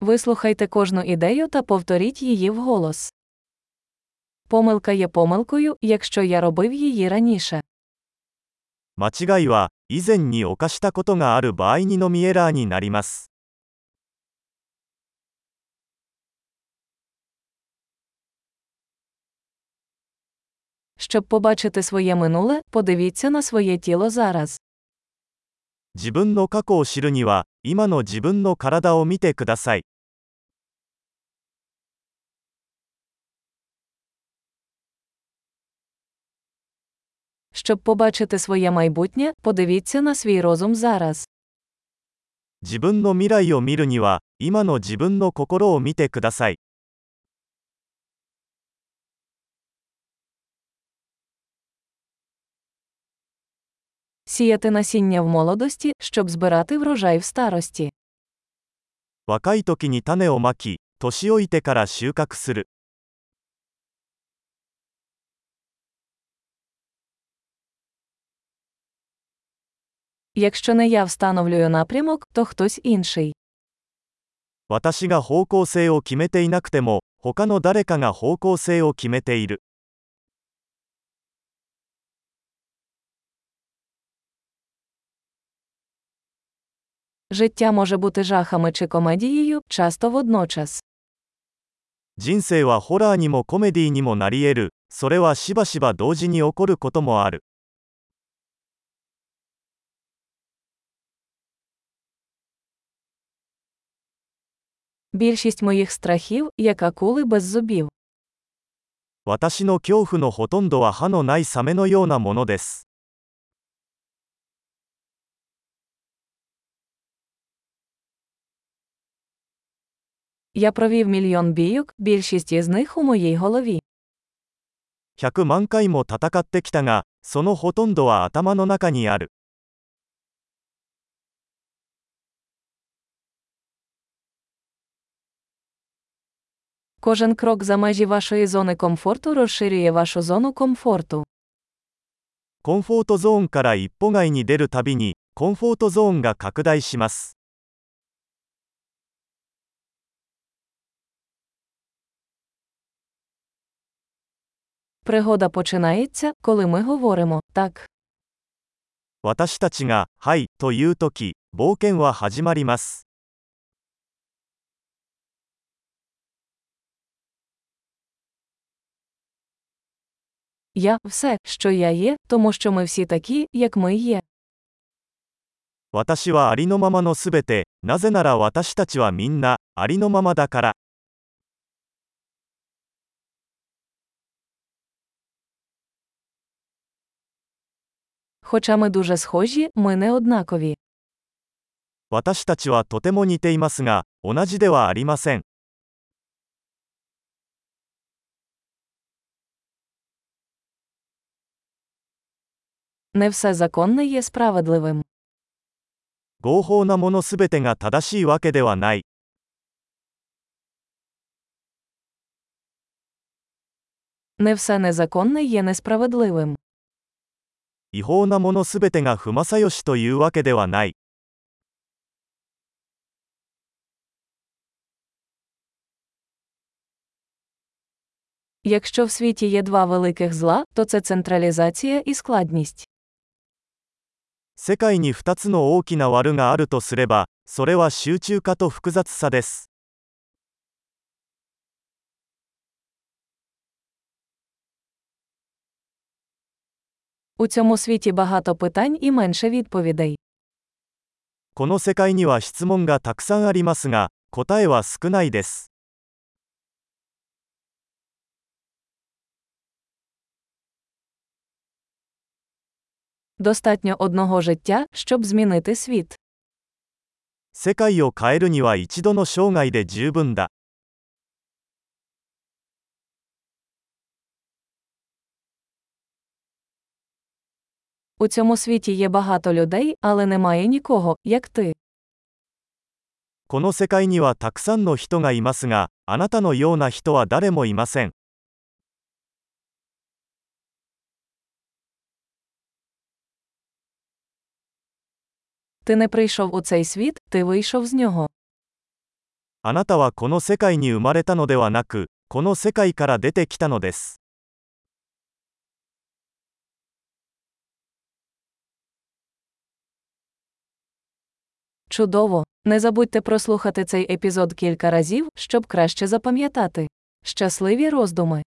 Вислухайте кожну ідею та повторіть її вголос. Помилка є помилкою, якщо я робив її раніше. 間違いは以前に犯したことがある場合にのみエラーになります Щоб побачити своє минуле, подивіться на своє тіло зараз. 自分の過去を知るには今の自分の体を見てください Щоб побачити своє майбутнє, подивіться на свій розум зараз. 自分の未来を見るには今の自分の心を見てください Сіяти насіння в молодості, щоб збирати врожай в старості. 若い時に種をまき年老いてから収穫する Якщо не я встановлюю напрямок, то хтось інший. 私が方向性を決めていなくても他の誰かが方向性を決めている Життя може бути жахами чи комедією, часто водночас. 人生はホラーにもコメディにもなり得るそれはしばしば同時に起こることもある Більшість моїх страхів, як акули без зубів. 私の恐怖のほとんどは歯のないサメのようなものです Я провів мільйон бійок, більшість із них у моїй голові. 100万回も戦ってきたがそのほとんどは頭の中にある Кожен крок за межі вашої зони комфорту розширює вашу зону комфорту. コンフォートゾーンから一歩外に出るたびにコンフォートゾーンが拡大します Пригода починається, коли ми говоримо так. 私たちが「はい」というとき冒険は始まります Я все, що я є, тому що ми всі такі, як ми є. 私はありのままのすべてなぜなら私たちはみんなありのままだから Хоча ми дуже схожі, ми не однакові. 私たちはとても似ていますが同じではありません Не все законне є справедливим. 合法なものすべてが正しいわけではない Не все незаконне є несправедливим. 違法なものすべてが不正義というわけではない Якщо в світі є два великих зла, то це централізація і складність. 世界に2つの大きな悪があるとすればそれは集中化と複雑さです。この世界には質問がたくさんありますが答えは少ないです。Достатньо одного життя, щоб змінити світ. 世界を変えるには一度の生涯で十分だ У цьому світі є багато людей, але немає нікого, як ти. この世界にはたくさんの人がいますがあなたのような人は誰もいません Ти не прийшов у цей світ, ти вийшов з нього. あなたはこの世界に生まれたのではなく、この世界から出てきたのです。 Чудово! Не забудьте прослухати цей епізод кілька разів, щоб краще запам'ятати. Щасливі роздуми!